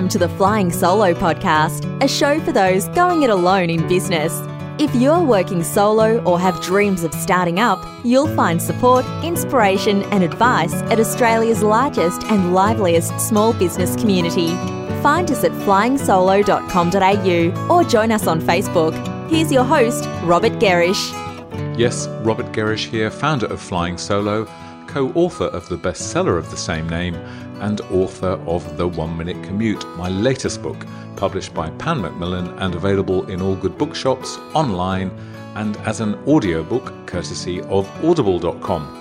Welcome to the Flying Solo podcast, a show for those going it alone in business. If you're working solo or have dreams of starting up, you'll find support, inspiration, and advice at Australia's largest and liveliest small business community. Find us at flyingsolo.com.au or join us on Facebook. Here's your host, Robert Gerrish. Yes, Robert Gerrish here, founder of Flying Solo, co author of the bestseller of the same name, and author of The One Minute Commute, my latest book, published by Pan Macmillan and available in all good bookshops, online, and as an audiobook courtesy of audible.com.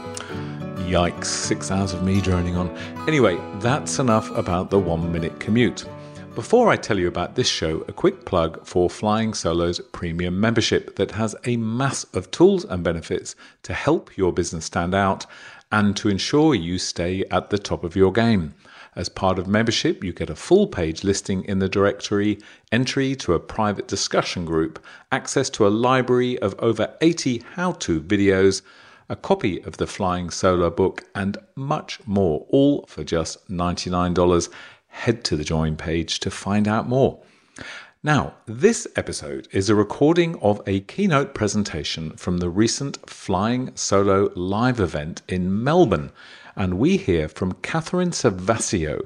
Yikes, six hours of me droning on. Anyway, that's enough about the one minute commute. Before I tell you about this show, a quick plug for Flying Solo's premium membership that has a mass of tools and benefits to help your business stand out and to ensure you stay at the top of your game. As part of membership, you get a full page listing in the directory, entry to a private discussion group, access to a library of over 80 how to videos, a copy of the Flying Solo book, and much more, all for just $99. Head to the join page to find out more. Now, this episode is a recording of a keynote presentation from the recent Flying Solo live event in Melbourne, and we hear from Catherine Cervasio.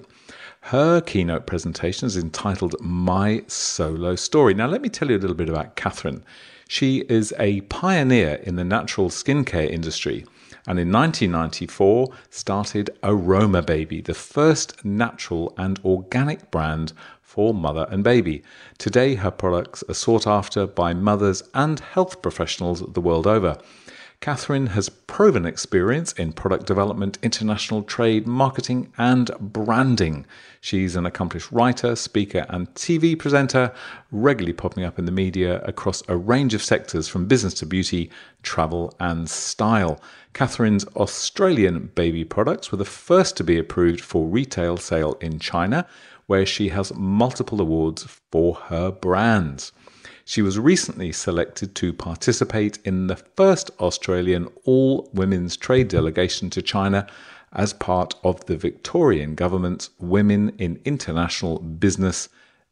Her keynote presentation is entitled My Solo Story. Now, let me tell you a little bit about Catherine. She is a pioneer in the natural skincare industry and in 1994 started Aromababy, the first natural and organic brand for mother and baby. Today, her products are sought after by mothers and health professionals the world over. Catherine has proven experience in product development, international trade, marketing, and branding. She's an accomplished writer, speaker, and TV presenter, regularly popping up in the media across a range of sectors from business to beauty, travel, and style. Catherine's Australian baby products were the first to be approved for retail sale in China, where she has multiple awards for her brands. She was recently selected to participate in the first Australian all women's trade delegation to China as part of the Victorian government's Women in International Business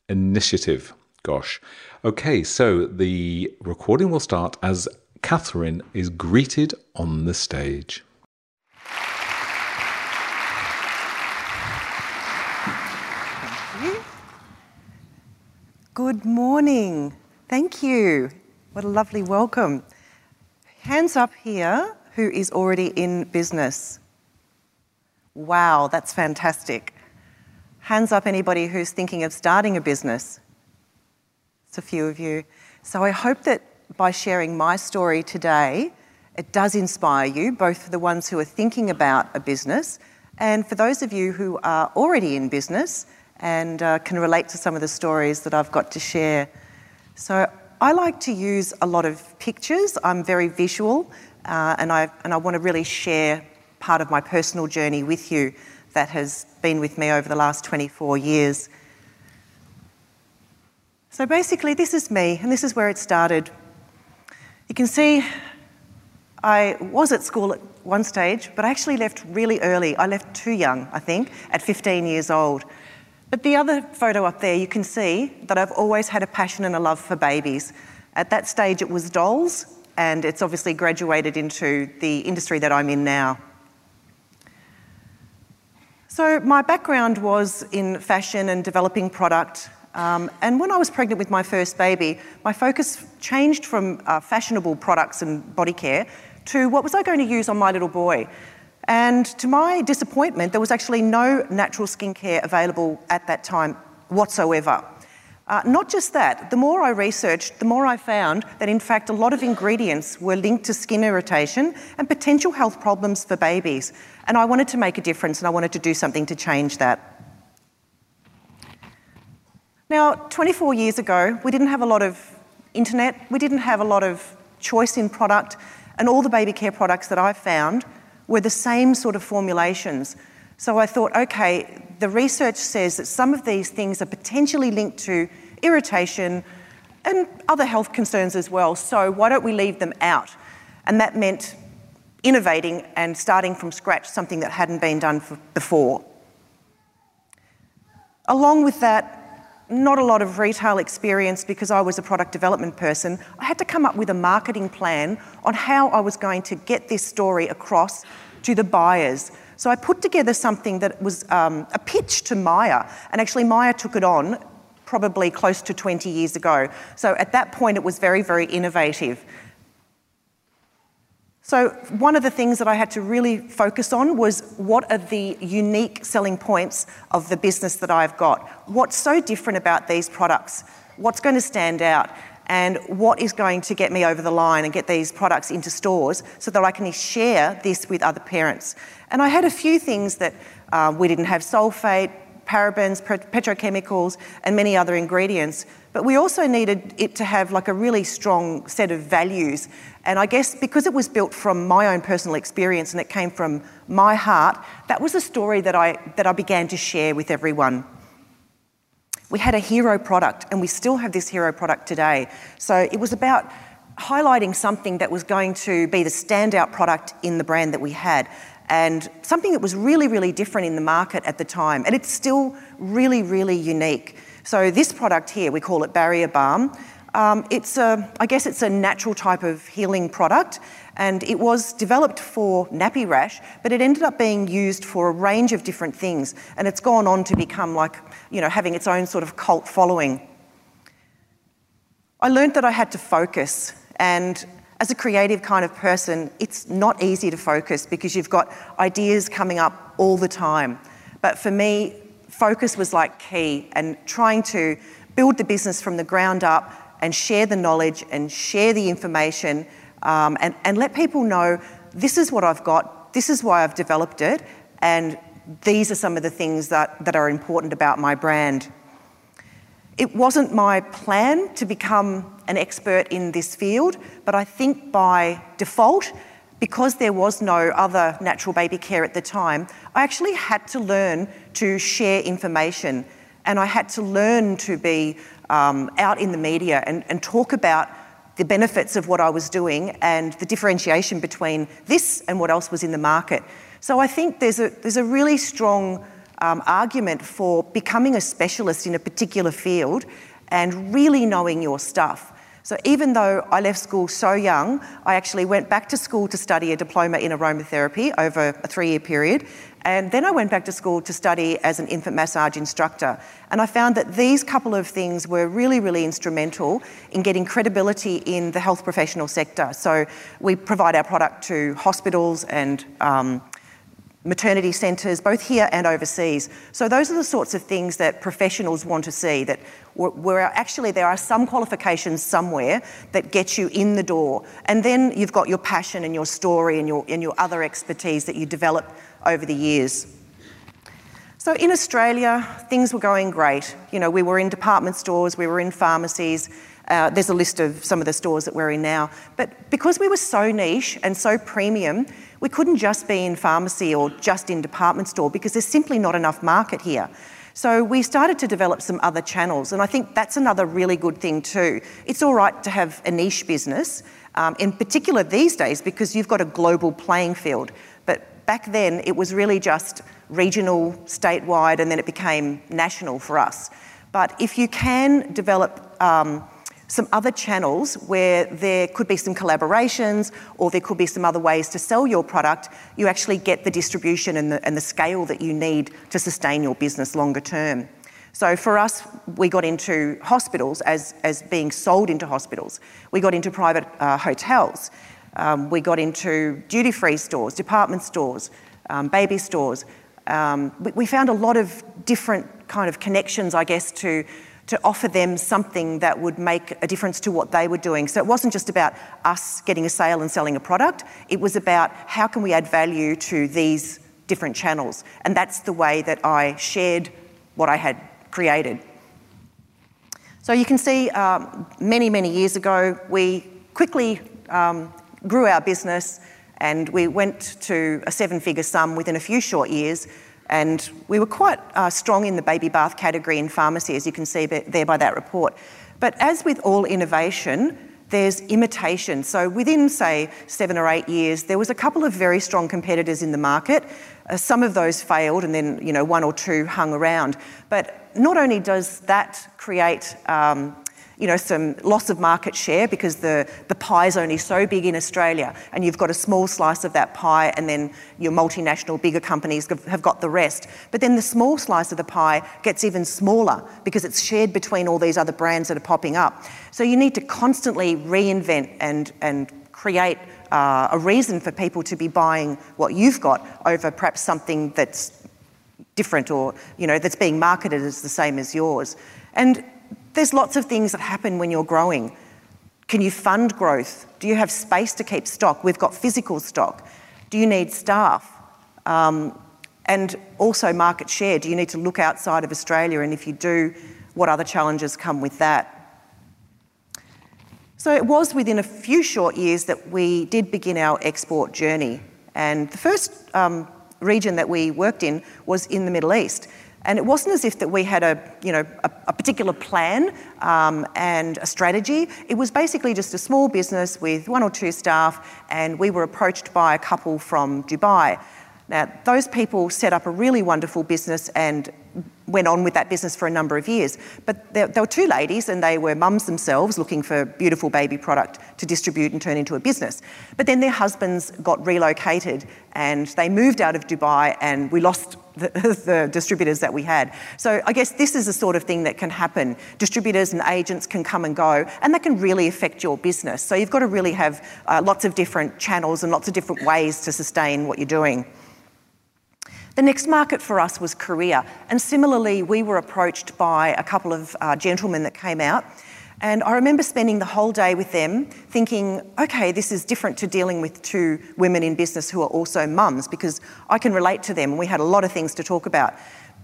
initiative. Gosh. Okay, so the recording will start as Catherine is greeted on the stage. Good morning. Thank you. What a lovely welcome. Hands up here who is already in business. Wow, that's fantastic. Hands up anybody who's thinking of starting a business. It's a few of you. So I hope that by sharing my story today, it does inspire you, both for the ones who are thinking about a business and for those of you who are already in business and uh, can relate to some of the stories that I've got to share. So I like to use a lot of pictures. I'm very visual, uh, and I and I want to really share part of my personal journey with you that has been with me over the last 24 years. So basically, this is me, and this is where it started. You can see I was at school at one stage, but I actually left really early. I left too young, I think, at 15 years old. But the other photo up there, you can see that I've always had a passion and a love for babies. At that stage, it was dolls, and it's obviously graduated into the industry that I'm in now. So, my background was in fashion and developing product. Um, and when I was pregnant with my first baby, my focus changed from uh, fashionable products and body care to what was I going to use on my little boy. And to my disappointment, there was actually no natural skincare available at that time whatsoever. Uh, not just that, the more I researched, the more I found that in fact a lot of ingredients were linked to skin irritation and potential health problems for babies. And I wanted to make a difference and I wanted to do something to change that. Now, 24 years ago, we didn't have a lot of internet, we didn't have a lot of choice in product, and all the baby care products that I found were the same sort of formulations. So I thought, okay, the research says that some of these things are potentially linked to irritation and other health concerns as well. So why don't we leave them out? And that meant innovating and starting from scratch something that hadn't been done before. Along with that, not a lot of retail experience because I was a product development person. I had to come up with a marketing plan on how I was going to get this story across to the buyers. So I put together something that was um, a pitch to Myer, and actually Myer took it on probably close to 20 years ago. So at that point, it was very, very innovative. So, one of the things that I had to really focus on was what are the unique selling points of the business that I've got? What's so different about these products? What's going to stand out? And what is going to get me over the line and get these products into stores so that I can share this with other parents? And I had a few things that uh, we didn't have sulfate, parabens, petrochemicals, and many other ingredients. But we also needed it to have like a really strong set of values. And I guess because it was built from my own personal experience and it came from my heart, that was a story that I, that I began to share with everyone. We had a hero product, and we still have this hero product today. So it was about highlighting something that was going to be the standout product in the brand that we had and something that was really, really different in the market at the time. And it's still really, really unique. So this product here, we call it Barrier Balm. Um, it's a, I guess it's a natural type of healing product, and it was developed for nappy rash, but it ended up being used for a range of different things, and it's gone on to become like, you know, having its own sort of cult following. I learned that I had to focus, and as a creative kind of person, it's not easy to focus because you've got ideas coming up all the time. But for me, focus was like key and trying to build the business from the ground up and share the knowledge and share the information um, and, and let people know this is what I've got, this is why I've developed it, and these are some of the things that, that are important about my brand. It wasn't my plan to become an expert in this field, but I think by default, because there was no other natural baby care at the time, I actually had to learn to share information and I had to learn to be um, out in the media and, and talk about the benefits of what I was doing and the differentiation between this and what else was in the market. So I think there's a, there's a really strong um, argument for becoming a specialist in a particular field and really knowing your stuff. So even though I left school so young, I actually went back to school to study a diploma in aromatherapy over a three-year period. And then I went back to school to study as an infant massage instructor. And I found that these couple of things were really, really instrumental in getting credibility in the health professional sector. So we provide our product to hospitals and um, maternity centres, both here and overseas. So those are the sorts of things that professionals want to see, that where actually there are some qualifications somewhere that get you in the door. And then you've got your passion and your story and your, and your other expertise that you develop over the years. So in Australia, things were going great. You know, we were in department stores, we were in pharmacies, uh, there's a list of some of the stores that we're in now. But because we were so niche and so premium, we couldn't just be in pharmacy or just in department store because there's simply not enough market here. So we started to develop some other channels, and I think that's another really good thing too. It's all right to have a niche business, um, in particular these days because you've got a global playing field. But back then it was really just regional, statewide, and then it became national for us. But if you can develop um, some other channels where there could be some collaborations or there could be some other ways to sell your product, you actually get the distribution and the, and the scale that you need to sustain your business longer term. So for us, we got into hospitals as, as being sold into hospitals. We got into private uh, hotels. Um, we got into duty free stores, department stores, um, baby stores. Um, we, we found a lot of different kind of connections, I guess, to to offer them something that would make a difference to what they were doing. So it wasn't just about us getting a sale and selling a product, it was about how can we add value to these different channels. And that's the way that I shared what I had created. So you can see um, many, many years ago, we quickly um, grew our business and we went to a seven figure sum within a few short years and we were quite uh, strong in the baby bath category in pharmacy, as you can see there by that report. But as with all innovation, there's imitation. So within, say, seven or eight years, there was a couple of very strong competitors in the market. Uh, some of those failed, and then you know one or two hung around. But not only does that create um, you know, some loss of market share because the, the pie is only so big in Australia and you've got a small slice of that pie and then your multinational bigger companies have got the rest. But then the small slice of the pie gets even smaller because it's shared between all these other brands that are popping up. So you need to constantly reinvent and, and create uh, a reason for people to be buying what you've got over perhaps something that's different or you know that's being marketed as the same as yours. And there's lots of things that happen when you're growing. Can you fund growth? Do you have space to keep stock? We've got physical stock. Do you need staff? Um, and also market share. Do you need to look outside of Australia? And if you do, what other challenges come with that? So it was within a few short years that we did begin our export journey. And the first um, region that we worked in was in the Middle East. And it wasn't as if that we had a, you know, a, a particular plan um, and a strategy. It was basically just a small business with one or two staff, and we were approached by a couple from Dubai. Now, those people set up a really wonderful business and went on with that business for a number of years. But there, there, were two ladies, and they were mums themselves looking for beautiful baby product to distribute and turn into a business. But then their husbands got relocated and they moved out of Dubai, and we lost the, the, distributors that we had. So I guess this is the sort of thing that can happen. Distributors and agents can come and go, and that can really affect your business. So you've got to really have uh, lots of different channels and lots of different ways to sustain what you're doing. The next market for us was Korea, and similarly, we were approached by a couple of uh, gentlemen that came out. And I remember spending the whole day with them thinking, okay, this is different to dealing with two women in business who are also mums because I can relate to them and we had a lot of things to talk about.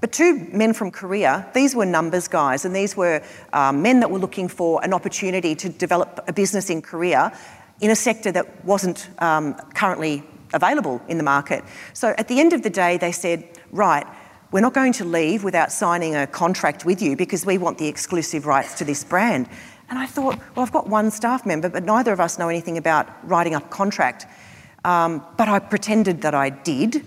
But two men from Korea, these were numbers guys, and these were um, men that were looking for an opportunity to develop a business in Korea in a sector that wasn't um, currently available in the market. So at the end of the day, they said, right, we're not going to leave without signing a contract with you because we want the exclusive rights to this brand. And I thought, well, I've got one staff member, but neither of us know anything about writing up a contract. Um, but I pretended that I did.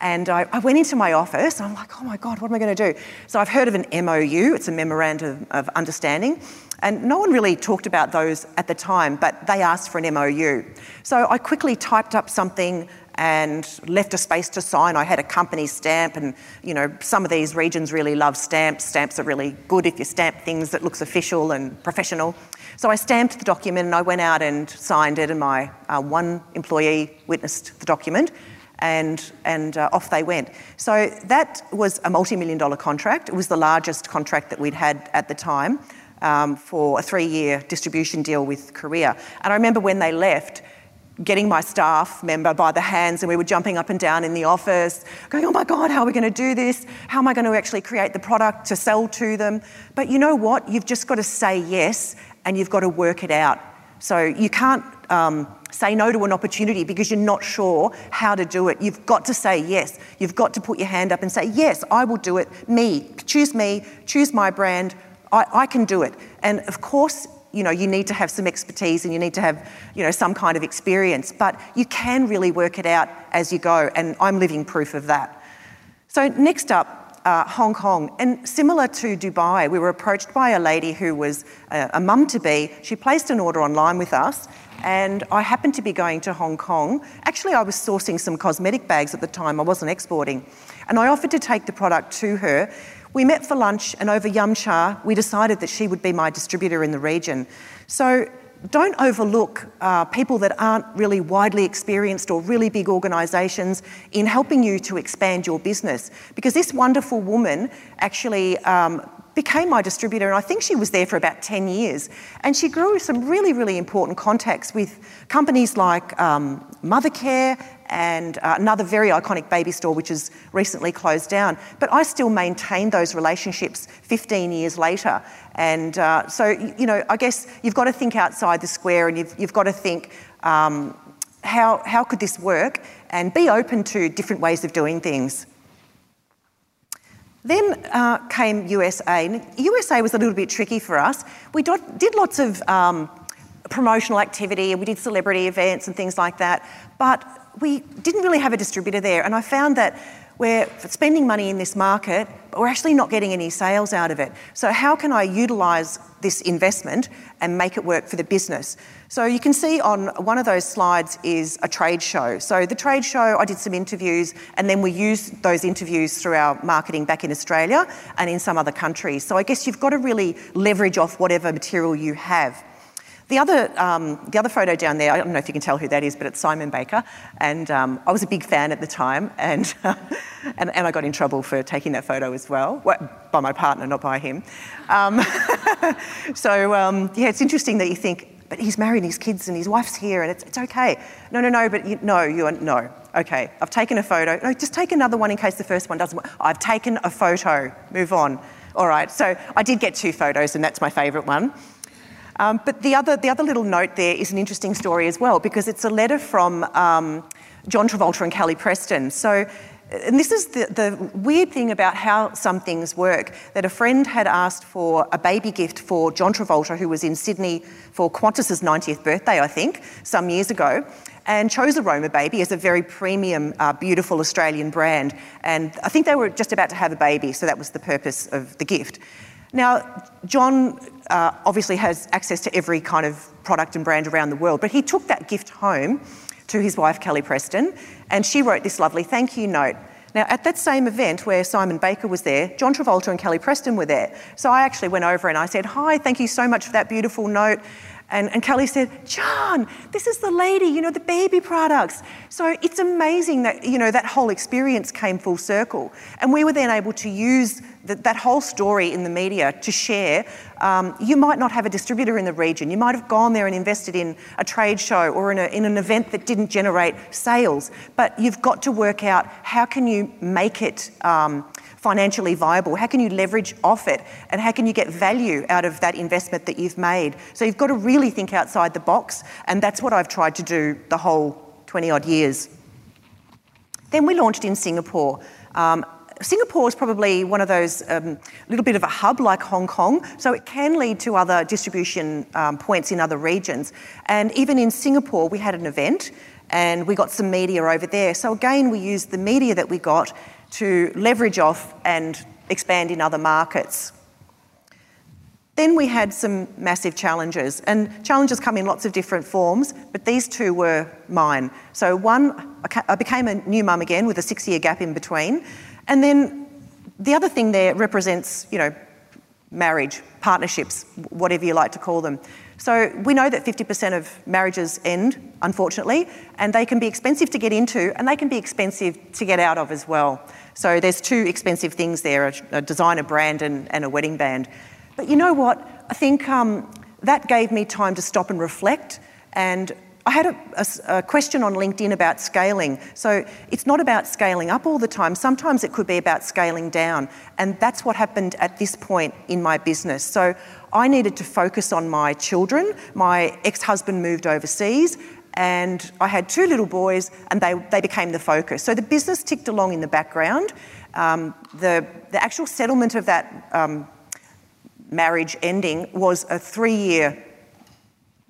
And I, I, went into my office. and I'm like, oh my God, what am I going to do? So I've heard of an MOU, it's a Memorandum of Understanding. And no one really talked about those at the time, but they asked for an MOU. So I quickly typed up something and left a space to sign. I had a company stamp, and you know, some of these regions really love stamps. Stamps are really good if you stamp things that looks official and professional. So I stamped the document and I went out and signed it, and my uh, one employee witnessed the document. And, and uh, off they went. So that was a multi million dollar contract. It was the largest contract that we'd had at the time um, for a three year distribution deal with Korea. And I remember when they left, getting my staff member by the hands and we were jumping up and down in the office, going, oh my God, how are we going to do this? How am I going to actually create the product to sell to them? But you know what? You've just got to say yes and you've got to work it out. So you can't um, say no to an opportunity because you're not sure how to do it. You've got to say yes. You've got to put your hand up and say, yes, I will do it. Me, choose me, choose my brand. I, I can do it. And of course, you know, you need to have some expertise and you need to have, you know, some kind of experience, but you can really work it out as you go, and I'm living proof of that. So next up, uh, Hong Kong. And similar to Dubai, we were approached by a lady who was a, a mum to be. She placed an order online with us, and I happened to be going to Hong Kong. Actually, I was sourcing some cosmetic bags at the time, I wasn't exporting. And I offered to take the product to her. We met for lunch, and over yum cha, we decided that she would be my distributor in the region. So don't overlook uh, people that aren't really widely experienced or really big organisations in helping you to expand your business. Because this wonderful woman actually um, became my distributor, and I think she was there for about 10 years. And she grew some really, really important contacts with companies like um, Mothercare and uh, another very iconic baby store which has recently closed down. But I still maintain those relationships 15 years later. And uh, so, you know, I guess you've got to think outside the square and you've, you've got to think um, how, how could this work and be open to different ways of doing things. Then uh, came USA. USA was a little bit tricky for us. We did lots of um, promotional activity, we did celebrity events and things like that, but we didn't really have a distributor there. And I found that we're spending money in this market, but we're actually not getting any sales out of it. So, how can I utilise this investment and make it work for the business? So, you can see on one of those slides is a trade show. So, the trade show, I did some interviews, and then we used those interviews through our marketing back in Australia and in some other countries. So, I guess you've got to really leverage off whatever material you have. The other, um, the other photo down there, I don't know if you can tell who that is, but it's Simon Baker. And um, I was a big fan at the time, and, and, and, I got in trouble for taking that photo as well, well by my partner, not by him. Um, so, um, yeah, it's interesting that you think, but he's married his kids and his wife's here and it's, it's okay. No, no, no, but you, no, you are, no. Okay, I've taken a photo. No, just take another one in case the first one doesn't work. I've taken a photo. Move on. All right, so I did get two photos and that's my favourite one. Um, but the other, the other little note there is an interesting story as well because it's a letter from um, John Travolta and Kelly Preston. So, and this is the, the weird thing about how some things work that a friend had asked for a baby gift for John Travolta, who was in Sydney for Qantas's 90th birthday, I think, some years ago and chose Aromababy as a very premium, uh, beautiful Australian brand. And I think they were just about to have a baby, so that was the purpose of the gift. Now, John uh, obviously has access to every kind of product and brand around the world, but he took that gift home to his wife, Kelly Preston, and she wrote this lovely thank you note. Now, at that same event where Simon Baker was there, John Travolta and Kelly Preston were there. So I actually went over and I said, Hi, thank you so much for that beautiful note. And, and Kelly said, John, this is the lady, you know, the baby products. So it's amazing that, you know, that whole experience came full circle. And we were then able to use the, that whole story in the media to share. Um, you might not have a distributor in the region. You might have gone there and invested in a trade show or in, a, in an event that didn't generate sales. But you've got to work out how can you make it um, financially viable? How can you leverage off it? And how can you get value out of that investment that you've made? So you've got to really think outside the box, and that's what I've tried to do the whole 20 odd years. Then we launched in Singapore. Um, Singapore is probably one of those um, little bit of a hub like Hong Kong, so it can lead to other distribution um, points in other regions. And even in Singapore, we had an event and we got some media over there. So again, we used the media that we got to leverage off and expand in other markets. Then we had some massive challenges, and challenges come in lots of different forms, but these two were mine. So, one, I became a new mum again with a six year gap in between, and then the other thing there represents, you know, marriage, partnerships, whatever you like to call them. So we know that 50% of marriages end, unfortunately, and they can be expensive to get into and they can be expensive to get out of as well. So there's two expensive things there a, designer brand and, and, a wedding band. But you know what? I think um, that gave me time to stop and reflect. And I had a, a, a, question on LinkedIn about scaling. So it's not about scaling up all the time. Sometimes it could be about scaling down. And that's what happened at this point in my business. So I needed to focus on my children. My ex husband moved overseas and I had two little boys, and they, they became the focus. So the business ticked along in the background. Um, the, the actual settlement of that um, marriage ending was a three year,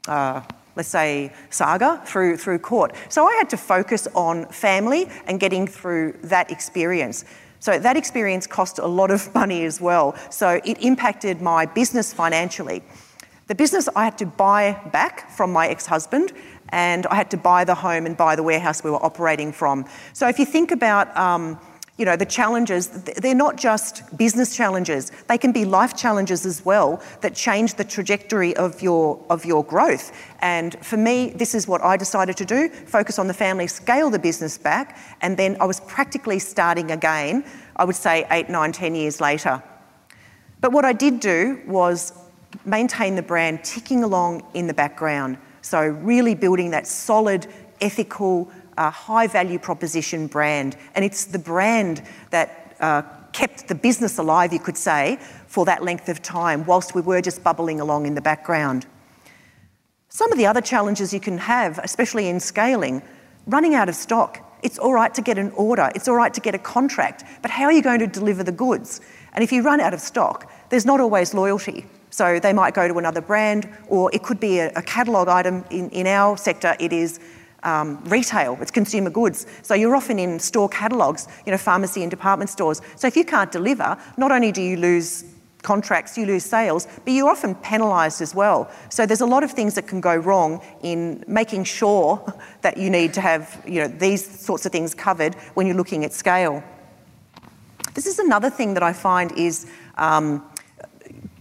uh, let's say, saga through, through court. So I had to focus on family and getting through that experience. So that experience cost a lot of money as well. So it impacted my business financially. The business I had to buy back from my ex husband and I had to buy the home and buy the warehouse we were operating from. So if you think about um, you know, the challenges, they're not just business challenges, they can be life challenges as well that change the trajectory of your, of your growth. And for me, this is what I decided to do focus on the family, scale the business back, and then I was practically starting again, I would say eight, nine, ten years later. But what I did do was maintain the brand ticking along in the background. So, really building that solid, ethical, uh, high value proposition brand. And it's the brand that uh, kept the business alive, you could say, for that length of time, whilst we were just bubbling along in the background. Some of the other challenges you can have, especially in scaling, running out of stock. It's all right to get an order, it's all right to get a contract, but how are you going to deliver the goods? And if you run out of stock, there's not always loyalty. So they might go to another brand, or it could be a, a catalogue item. In, in our sector, it is um, retail, it's consumer goods. So you're often in store catalogues, you know, pharmacy and department stores. So if you can't deliver, not only do you lose contracts, you lose sales, but you're often penalised as well. So there's a lot of things that can go wrong in making sure that you need to have you know, these sorts of things covered when you're looking at scale. This is another thing that I find is um,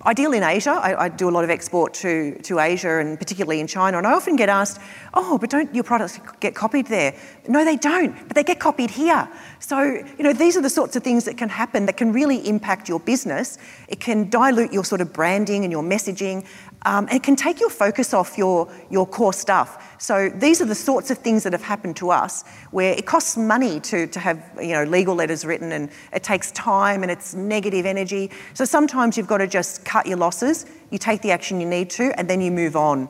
ideal in Asia. I, I, do a lot of export to, to Asia and particularly in China, and I often get asked, oh, but don't your products get copied there? No, they don't, but they get copied here. So, you know, these are the sorts of things that can happen that can really impact your business. It can dilute your sort of branding and your messaging, um, it can take your focus off your, your core stuff. So these are the sorts of things that have happened to us where it costs money to, to have you know, legal letters written and it takes time and it's negative energy. So sometimes you've got to just cut your losses, you take the action you need to, and then you move on.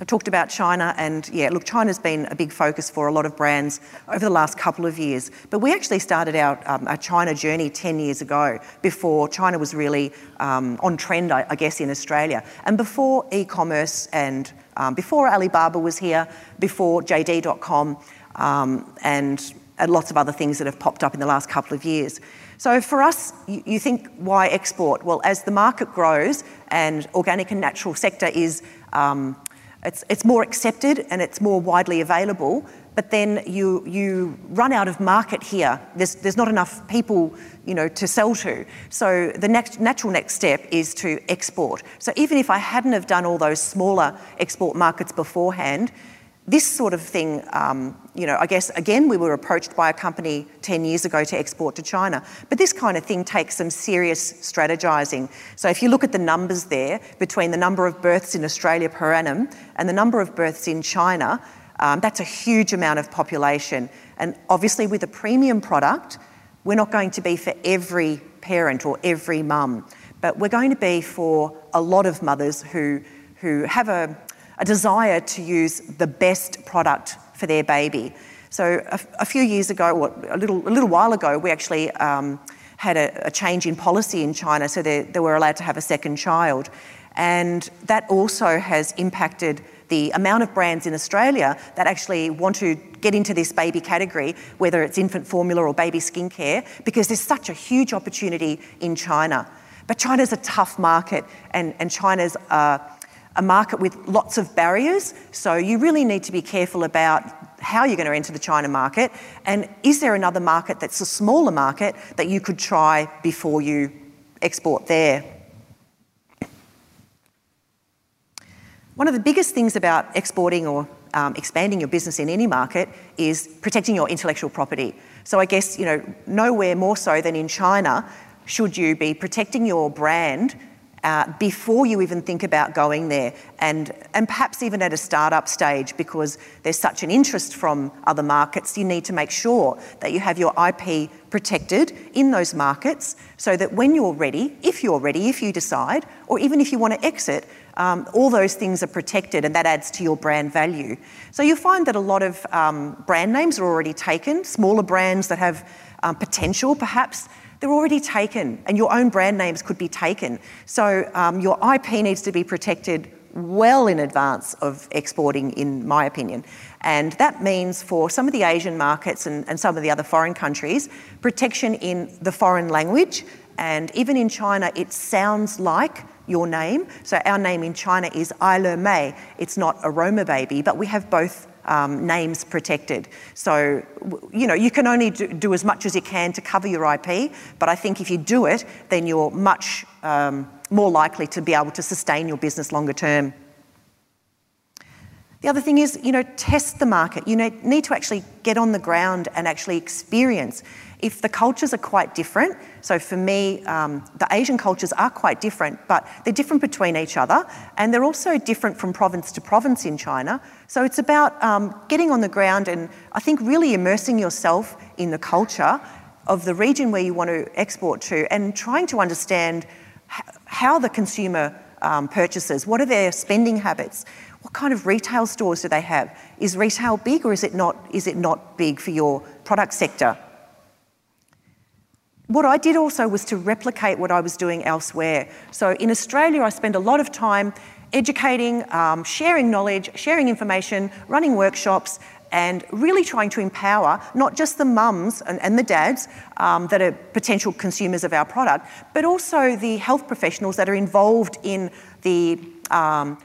I talked about China, and yeah, look, China's been a big focus for a lot of brands over the last couple of years. But we actually started our, um, our China journey 10 years ago, before China was really um, on trend, I, I, guess, in Australia. And before e commerce and um, before Alibaba was here, before JD.com, um, and, and lots of other things that have popped up in the last couple of years. So for us, you, you think, why export? Well, as the market grows and organic and natural sector is um, it's, it's more accepted and it's more widely available, but then you, you run out of market here. There's, there's not enough people you know, to sell to. So the next, natural next step is to export. So even if I hadn't have done all those smaller export markets beforehand, this sort of thing, um, you know, I guess again, we were approached by a company 10 years ago to export to China. But this kind of thing takes some serious strategising. So if you look at the numbers there between the number of births in Australia per annum and the number of births in China, um, that's a huge amount of population. And obviously, with a premium product, we're not going to be for every parent or every mum, but we're going to be for a lot of mothers who, who have a, a desire to use the best product for their baby. So a, a few years ago, or a little, a little while ago, we actually um, had a, a, change in policy in China, so they, they were allowed to have a second child. And that also has impacted the amount of brands in Australia that actually want to get into this baby category, whether it's infant formula or baby skincare, because there's such a huge opportunity in China. But China's a tough market, and, and China's uh, a market with lots of barriers. So you really need to be careful about how you're going to enter the China market and is there another market that's a smaller market that you could try before you export there. One of the biggest things about exporting or um, expanding your business in any market is protecting your intellectual property. So I guess, you know, nowhere more so than in China should you be protecting your brand uh, before you even think about going there, and, and perhaps even at a startup stage, because there's such an interest from other markets, you need to make sure that you have your IP protected in those markets so that when you're ready, if you're ready, if you decide, or even if you want to exit, um, all those things are protected and that adds to your brand value. So you find that a lot of um, brand names are already taken, smaller brands that have um, potential perhaps they're already taken, and your own brand names could be taken. So um, your IP needs to be protected well in advance of exporting, in my opinion. And that means for some of the Asian markets and, and some of the other foreign countries, protection in the foreign language. And even in China, it sounds like your name. So our name in China is Isla May. It's not Aromababy, but we have both um, names protected. So, you know, you can only do, do, as much as you can to cover your IP, but I think if you do it, then you're much um, more likely to be able to sustain your business longer term. The other thing is, you know, test the market. You need to actually get on the ground and actually experience. If the cultures are quite different, so for me, um, the Asian cultures are quite different, but they're different between each other, and they're also different from province to province in China. So it's about um, getting on the ground and I think really immersing yourself in the culture of the region where you want to export to and trying to understand how the consumer um, purchases, what are their spending habits, what kind of retail stores do they have? Is retail big or is it not, is it not big for your product sector? What I did also was to replicate what I was doing elsewhere. So in Australia, I spend a lot of time educating, um, sharing knowledge, sharing information, running workshops, and really trying to empower not just the mums and, and the dads um, that are potential consumers of our product, but also the health professionals that are involved in the, um,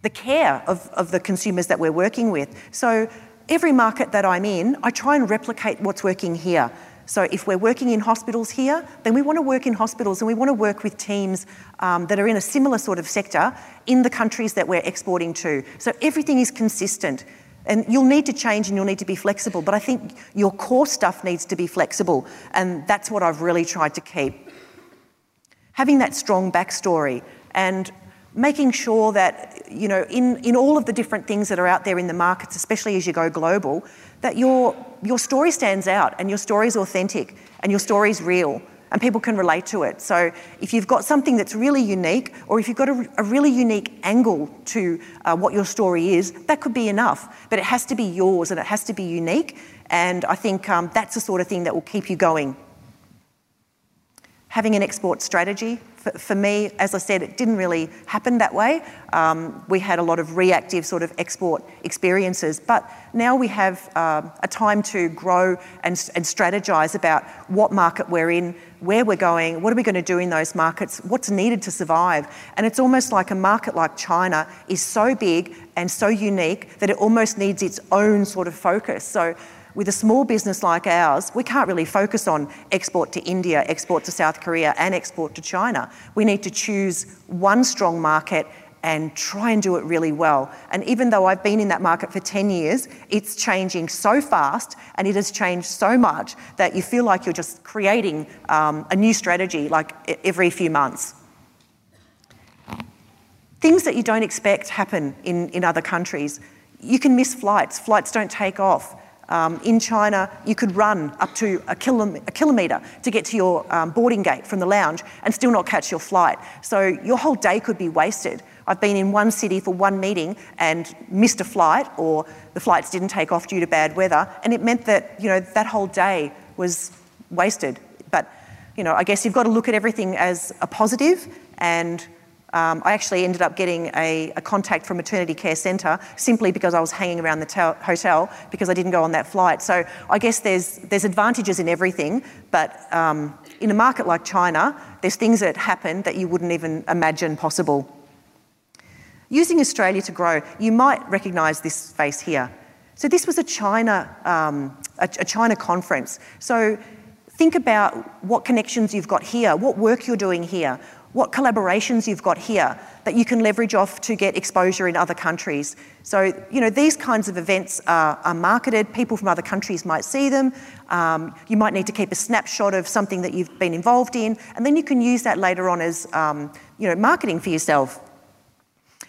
the care of, of the consumers that we're working with. So every market that I'm in, I try and replicate what's working here. So if we're working in hospitals here, then we want to work in hospitals and we want to work with teams um, that are in a similar sort of sector in the countries that we're exporting to. So everything is consistent. And you'll need to change and you'll need to be flexible, but I think your core stuff needs to be flexible, and that's what I've really tried to keep. Having that strong backstory and making sure that, you know, in, in all of the different things that are out there in the markets, especially as you go global, that your, your story stands out and your story is authentic and your story is real and people can relate to it. So if you've got something that's really unique or if you've got a, a really unique angle to uh, what your story is, that could be enough. But it has to be yours and it has to be unique. And I think um, that's the sort of thing that will keep you going. Having an export strategy for, for, me, as I said, it didn't really happen that way. Um, we had a lot of reactive sort of export experiences, but now we have um, a time to grow and, and strategize about what market we're in, where we're going, what are we going to do in those markets, what's needed to survive. And it's almost like a market like China is so big and so unique that it almost needs its own sort of focus. So with a small business like ours, we can't really focus on export to India, export to South Korea, and export to China. We need to choose one strong market and try and do it really well. And even though I've been in that market for 10 years, it's changing so fast and it has changed so much that you feel like you're just creating um, a new strategy like every few months. Things that you don't expect happen in, in other countries. You can miss flights, flights don't take off. Um, in China, you could run up to a, kilom- a kilometre to get to your um, boarding gate from the lounge and still not catch your flight. So your whole day could be wasted. I've been in one city for one meeting and missed a flight, or the flights didn't take off due to bad weather, and it meant that you know that whole day was wasted. But you know, I guess you've got to look at everything as a positive and um, I actually ended up getting a, a, contact from Maternity Care Centre simply because I was hanging around the tel- hotel because I didn't go on that flight. So I guess there's, there's advantages in everything, but um, in a market like China, there's things that happen that you wouldn't even imagine possible. Using Australia to grow, you might recognise this face here. So this was a China, um, a, a China conference. So think about what connections you've got here, what work you're doing here, what collaborations you've got here that you can leverage off to get exposure in other countries. So, you know, these kinds of events are, are marketed, people from other countries might see them. Um, you might need to keep a snapshot of something that you've been involved in, and then you can use that later on as, um, you know, marketing for yourself.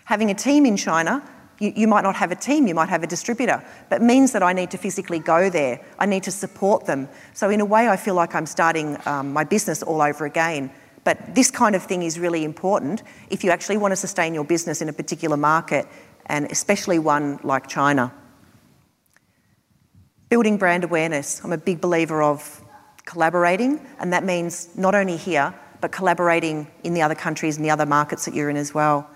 Having a team in China, you, you might not have a team, you might have a distributor, but means that I need to physically go there. I need to support them. So, in a way, I feel like I'm starting um, my business all over again. But this kind of thing is really important if you actually want to sustain your business in a particular market, and especially one like China. Building brand awareness. I'm a big believer of collaborating, and that means not only here, but collaborating in the other countries and the other markets that you're in as well.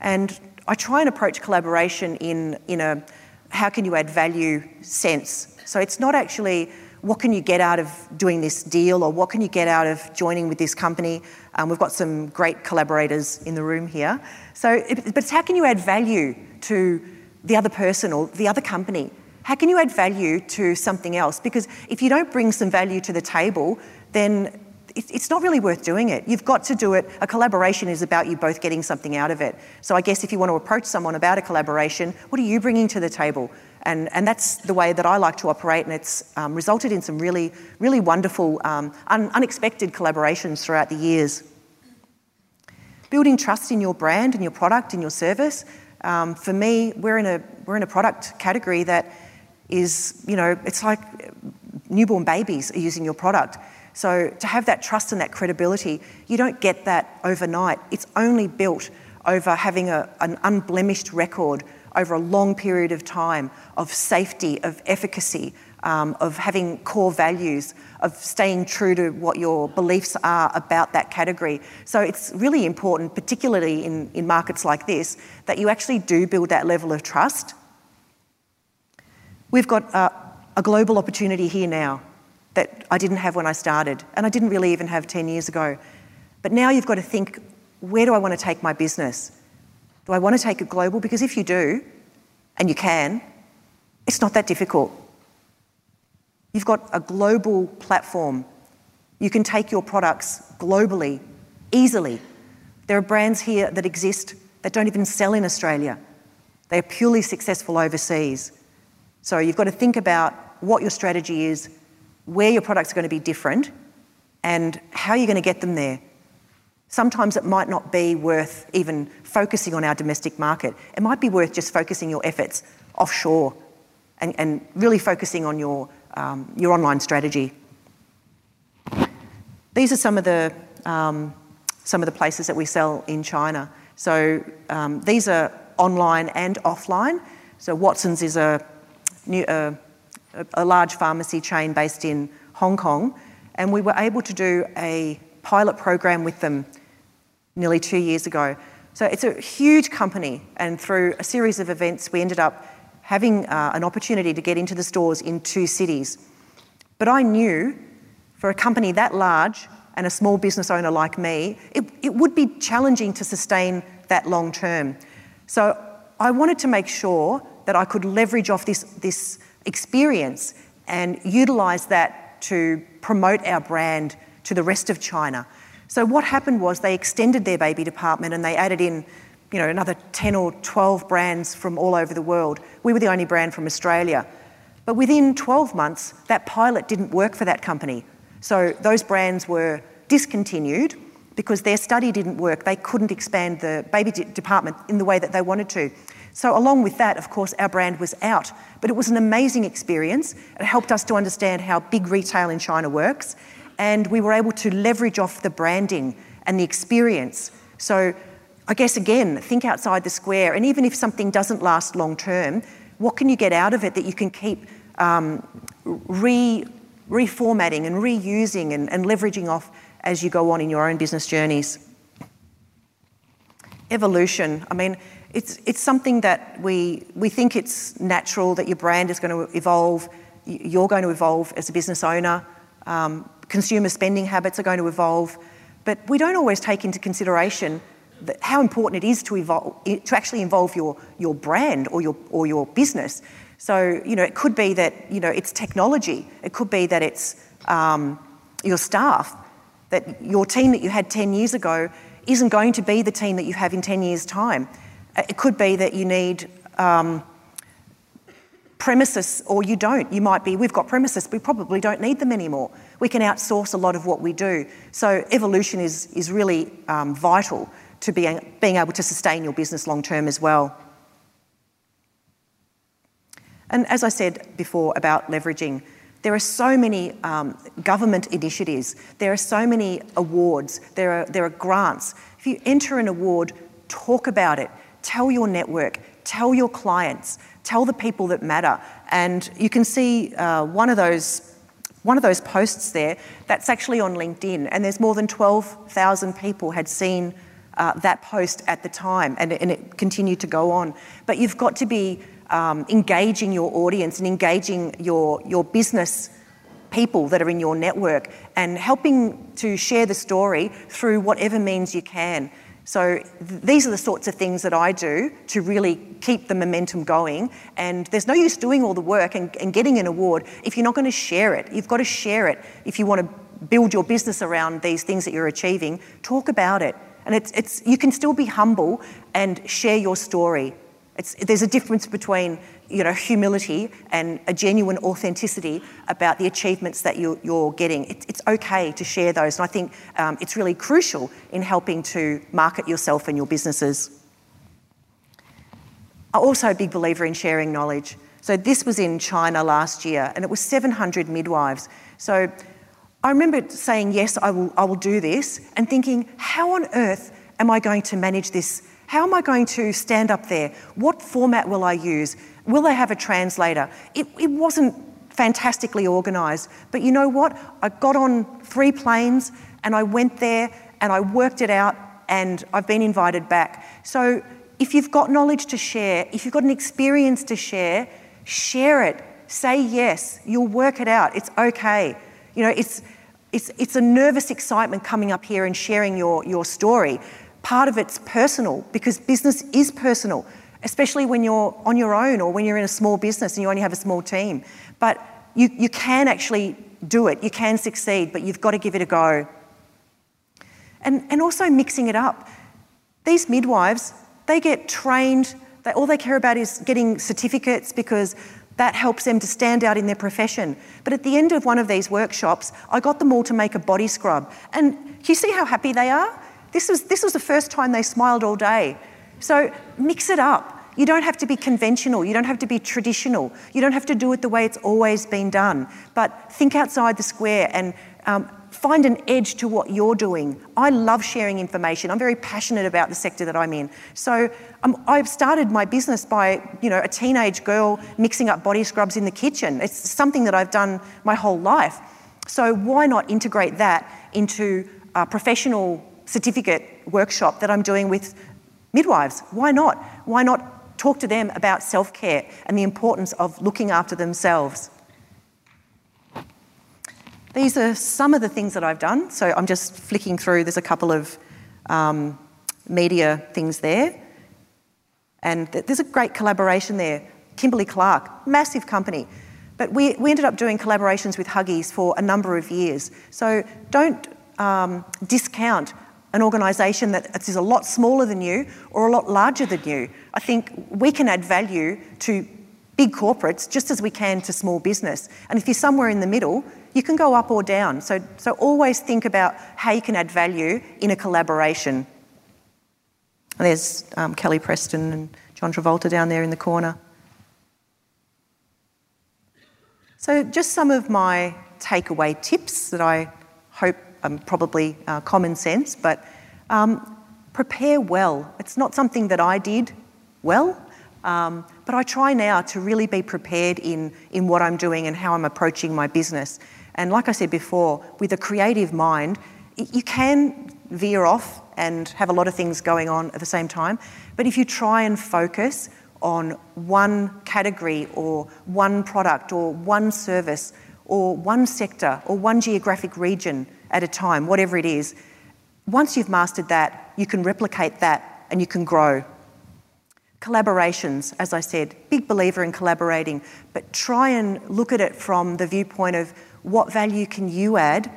And I try and approach collaboration in, in a how can you add value sense. So it's not actually what can you get out of doing this deal or what can you get out of joining with this company? Um, we've got some great collaborators in the room here. So, it, but it's how can you add value to the other person or the other company? How can you add value to something else? Because if you don't bring some value to the table, then it's not really worth doing it. You've got to do it. A collaboration is about you both getting something out of it. So I guess if you want to approach someone about a collaboration, what are you bringing to the table? And, and that's the way that I like to operate, and it's um, resulted in some really, really wonderful, um, un- unexpected collaborations throughout the years. Building trust in your brand and your product and your service. Um, for me, we're in, a, we're in a product category that is, you know, it's like newborn babies are using your product. So to have that trust and that credibility, you don't get that overnight. It's only built over having a, an unblemished record over a long period of time of safety, of efficacy, um, of having core values, of staying true to what your beliefs are about that category. So it's really important, particularly in, in markets like this, that you actually do build that level of trust. We've got uh, a global opportunity here now that I didn't have when I started, and I didn't really even have 10 years ago. But now you've got to think where do I want to take my business? Do I want to take it global? Because if you do, and you can, it's not that difficult. You've got a global platform. You can take your products globally, easily. There are brands here that exist that don't even sell in Australia. They are purely successful overseas. So you've got to think about what your strategy is, where your products are going to be different, and how you're going to get them there. Sometimes it might not be worth even focusing on our domestic market. It might be worth just focusing your efforts offshore and, and really focusing on your um, your online strategy. These are some of the um, some of the places that we sell in China. So um, these are online and offline. So Watsons is a, new, uh, a large pharmacy chain based in Hong Kong, and we were able to do a pilot program with them nearly two years ago. So it's a huge company, and through a series of events, we ended up having uh, an opportunity to get into the stores in two cities. But I knew for a company that large and a small business owner like me, it, it would be challenging to sustain that long term. So I wanted to make sure that I could leverage off this, this experience and utilise that to promote our brand to the rest of China. So what happened was they extended their baby department and they added in you know, another 10 or 12 brands from all over the world. We were the only brand from Australia. But within 12 months, that pilot didn't work for that company. So those brands were discontinued because their study didn't work. They couldn't expand the baby department in the way that they wanted to. So, along with that, of course, our brand was out. But it was an amazing experience. It helped us to understand how big retail in China works. And we were able to leverage off the branding and the experience. So, I guess again, think outside the square. And even if something doesn't last long term, what can you get out of it that you can keep um, re, reformatting and reusing and, and leveraging off as you go on in your own business journeys? Evolution. I mean, it's, it's something that we, we think it's natural that your brand is going to evolve, you're going to evolve as a business owner, um, consumer spending habits are going to evolve, but we don't always take into consideration how important it is to, evolve, to actually involve your, your brand or your, or your business. So, you know, it could be that, you know, it's technology. It could be that it's um, your staff, that your team that you had 10 years ago isn't going to be the team that you have in 10 years' time. It could be that you need um, premises or you don't. You might be, we've got premises, we probably don't need them anymore. We can outsource a lot of what we do. So evolution is, is really um, vital to being, being able to sustain your business long term as well. And as I said before about leveraging, there are so many um, government initiatives, there are so many awards, there are, there are grants. If you enter an award, talk about it, tell your network, tell your clients, tell the people that matter. And you can see uh, one of those one of those posts there that's actually on LinkedIn, and there's more than 12,000 people had seen uh, that post at the time, and, and, it continued to go on. But you've got to be um, engaging your audience and engaging your, your business people that are in your network and helping to share the story through whatever means you can. So th- these are the sorts of things that I do to really keep the momentum going. And there's no use doing all the work and, and getting an award if you're not going to share it. You've got to share it if you want to build your business around these things that you're achieving. Talk about it. And it's, it's, you can still be humble and share your story. It's, there's a difference between you know, humility and a genuine authenticity about the achievements that you, are getting. It, it's okay to share those, and I think um, it's really crucial in helping to market yourself and your businesses. I'm also a big believer in sharing knowledge. So this was in China last year, and it was 700 midwives. So I remember saying, Yes, I will, I will do this, and thinking, How on earth am I going to manage this? How am I going to stand up there? What format will I use? Will they have a translator? It, it wasn't fantastically organised. But you know what? I got on three planes and I went there and I worked it out and I've been invited back. So if you've got knowledge to share, if you've got an experience to share, share it. Say yes. You'll work it out. It's okay. You know, it's, it's, it's a nervous excitement coming up here and sharing your, your story. Part of it's personal because business is personal, especially when you're on your own or when you're in a small business and you only have a small team. But you, you can actually do it, you can succeed, but you've got to give it a go. And, and also mixing it up. These midwives, they get trained, they, all they care about is getting certificates because that helps them to stand out in their profession. But at the end of one of these workshops, I got them all to make a body scrub. And you see how happy they are? This was, this was the first time they smiled all day. So mix it up. You don't have to be conventional. You don't have to be traditional. You don't have to do it the way it's always been done. But think outside the square and um, find an edge to what you're doing. I love sharing information. I'm very passionate about the sector that I'm in. So um, I've started my business by, you know, a teenage girl mixing up body scrubs in the kitchen. It's something that I've done my whole life. So why not integrate that into a professional certificate workshop that I'm doing with midwives? Why not? Why not talk to them about self-care and the importance of looking after themselves? These are some of the things that I've done. So I'm just flicking through, there's a couple of um, media things there. And there's a great collaboration there. Kimberly Clark, massive company. But we, we ended up doing collaborations with Huggies for a number of years. So don't um, discount an organisation that is a lot smaller than you or a lot larger than you. I think we can add value to big corporates just as we can to small business. And if you're somewhere in the middle, you can go up or down. So, so always think about how you can add value in a collaboration. And there's um, Kelly Preston and John Travolta down there in the corner. So, just some of my takeaway tips that I are probably uh, common sense, but um, prepare well. It's not something that I did well, um, but I try now to really be prepared in, in what I'm doing and how I'm approaching my business. And like I said before, with a creative mind, you can veer off and have a lot of things going on at the same time. But if you try and focus on one category or one product or one service or one sector or one geographic region at a time, whatever it is, once you've mastered that, you can replicate that and you can grow. Collaborations, as I said, big believer in collaborating, but try and look at it from the viewpoint of what value can you add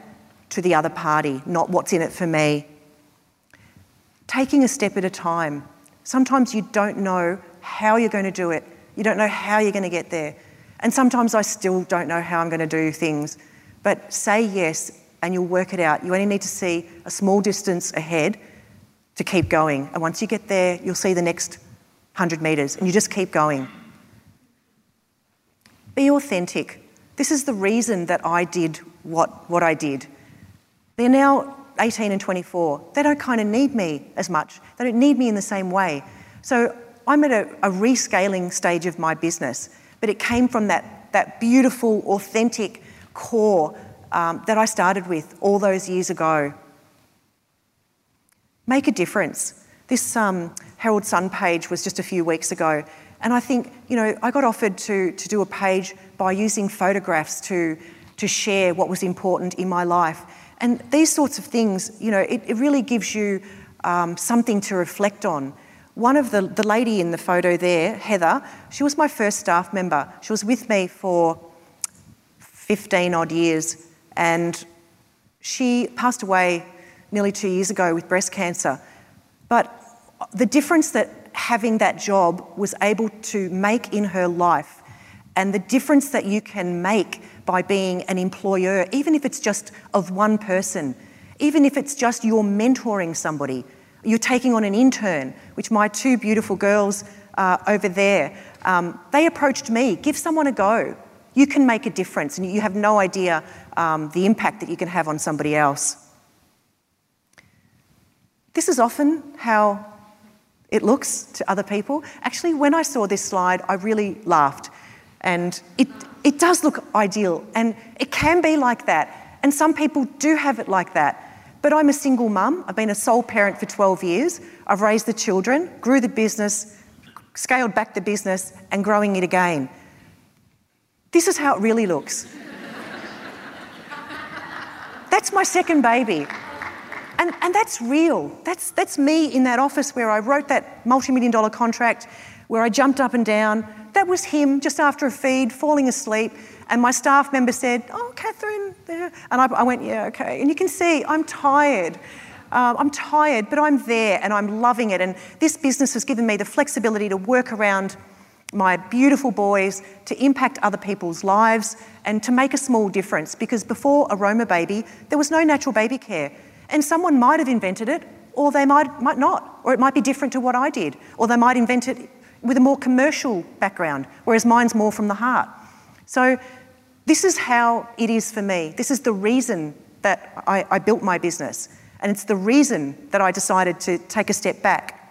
to the other party, not what's in it for me. Taking a step at a time. Sometimes you don't know how you're going to do it, you don't know how you're going to get there. And sometimes I still don't know how I'm going to do things. But say yes and you'll work it out. You only need to see a small distance ahead to keep going. And once you get there, you'll see the next 100 metres and you just keep going. Be authentic. This is the reason that I did what, what I did. They're now 18 and 24. They don't kind of need me as much. They don't need me in the same way. So I'm at a, a rescaling stage of my business, but it came from that, that beautiful, authentic core um, that I started with all those years ago. Make a difference. This um, Herald Sun page was just a few weeks ago, and I think, you know, I got offered to, to do a page by using photographs to, to share what was important in my life. And these sorts of things, you know, it, it really gives you um, something to reflect on. One of the, the lady in the photo there, Heather, she was my first staff member. She was with me for 15 odd years and she passed away nearly two years ago with breast cancer. But the difference that having that job was able to make in her life and the difference that you can make by being an employer, even if it's just of one person, even if it's just you're mentoring somebody, you're taking on an intern, which my two beautiful girls uh, over there, um, they approached me, give someone a go. You can make a difference, and you have no idea um, the impact that you can have on somebody else. This is often how it looks to other people. Actually, when I saw this slide, I really laughed. And it, it does look ideal, and it can be like that. And some people do have it like that. But I'm a single mum. I've been a sole parent for 12 years. I've raised the children, grew the business, scaled back the business, and growing it again. This is how it really looks. that's my second baby. And, and that's real. That's, that's me in that office where I wrote that multi million dollar contract, where I jumped up and down. That was him just after a feed, falling asleep. And my staff member said, Oh, Catherine. And I, I went, Yeah, okay. And you can see I'm tired. Um, I'm tired, but I'm there and I'm loving it. And this business has given me the flexibility to work around my beautiful boys, to impact other people's lives, and to make a small difference. Because before Aromababy, there was no natural baby care. And someone might have invented it, or they might, might not, or it might be different to what I did, or they might invent it with a more commercial background, whereas mine's more from the heart. So, this is how it is for me. This is the reason that I, I built my business, and it's the reason that I decided to take a step back.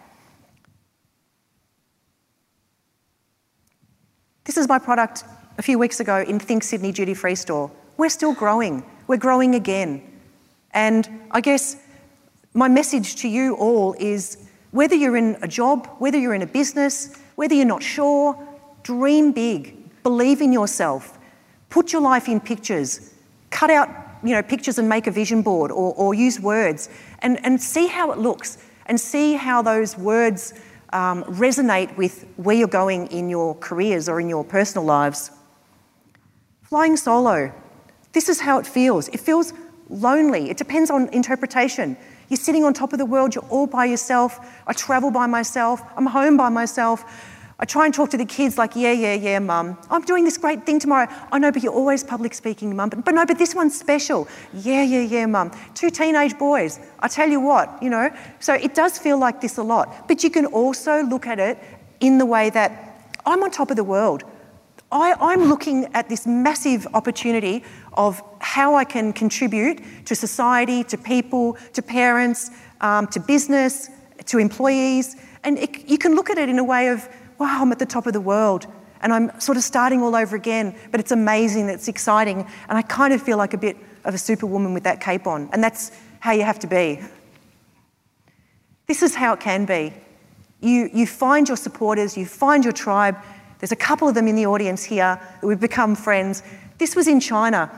This is my product a few weeks ago in Think Sydney Duty Free Store. We're still growing, we're growing again. And I guess my message to you all is whether you're in a job, whether you're in a business, whether you're not sure, dream big, believe in yourself, put your life in pictures, cut out you know, pictures and make a vision board or, or use words. And, and see how it looks and see how those words um, resonate with where you're going in your careers or in your personal lives. Flying solo, this is how it feels. It feels lonely. It depends on interpretation. You're sitting on top of the world, you're all by yourself. I travel by myself, I'm home by myself. I try and talk to the kids like, yeah, yeah, yeah, mum. I'm doing this great thing tomorrow. I know, but you're always public speaking, mum. But, but no, but this one's special. Yeah, yeah, yeah, mum. Two teenage boys. I tell you what, you know. So it does feel like this a lot. But you can also look at it in the way that I'm on top of the world. I, am looking at this massive opportunity of how I can contribute to society, to people, to parents, um, to business, to employees. And it, you can look at it in a way of, wow, I'm at the top of the world. And I'm sort of starting all over again. But it's amazing, it's exciting. And I kind of feel like a bit of a superwoman with that cape on. And that's how you have to be. This is how it can be. You, you find your supporters, you find your tribe, there's a couple of them in the audience here that we've become friends. This was in China.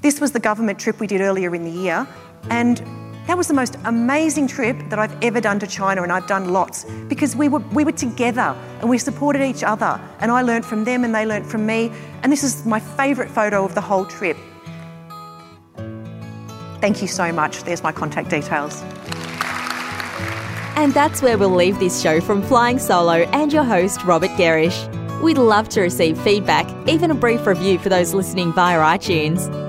This was the government trip we did earlier in the year. And that was the most amazing trip that I've ever done to China, and I've done lots because we were, we were together and we supported each other. And I learned from them and they learned from me. And this is my favourite photo of the whole trip. Thank you so much. There's my contact details. And that's where we'll leave this show from Flying Solo and your host, Robert Gerrish. We'd love to receive feedback, even a brief review for those listening via iTunes.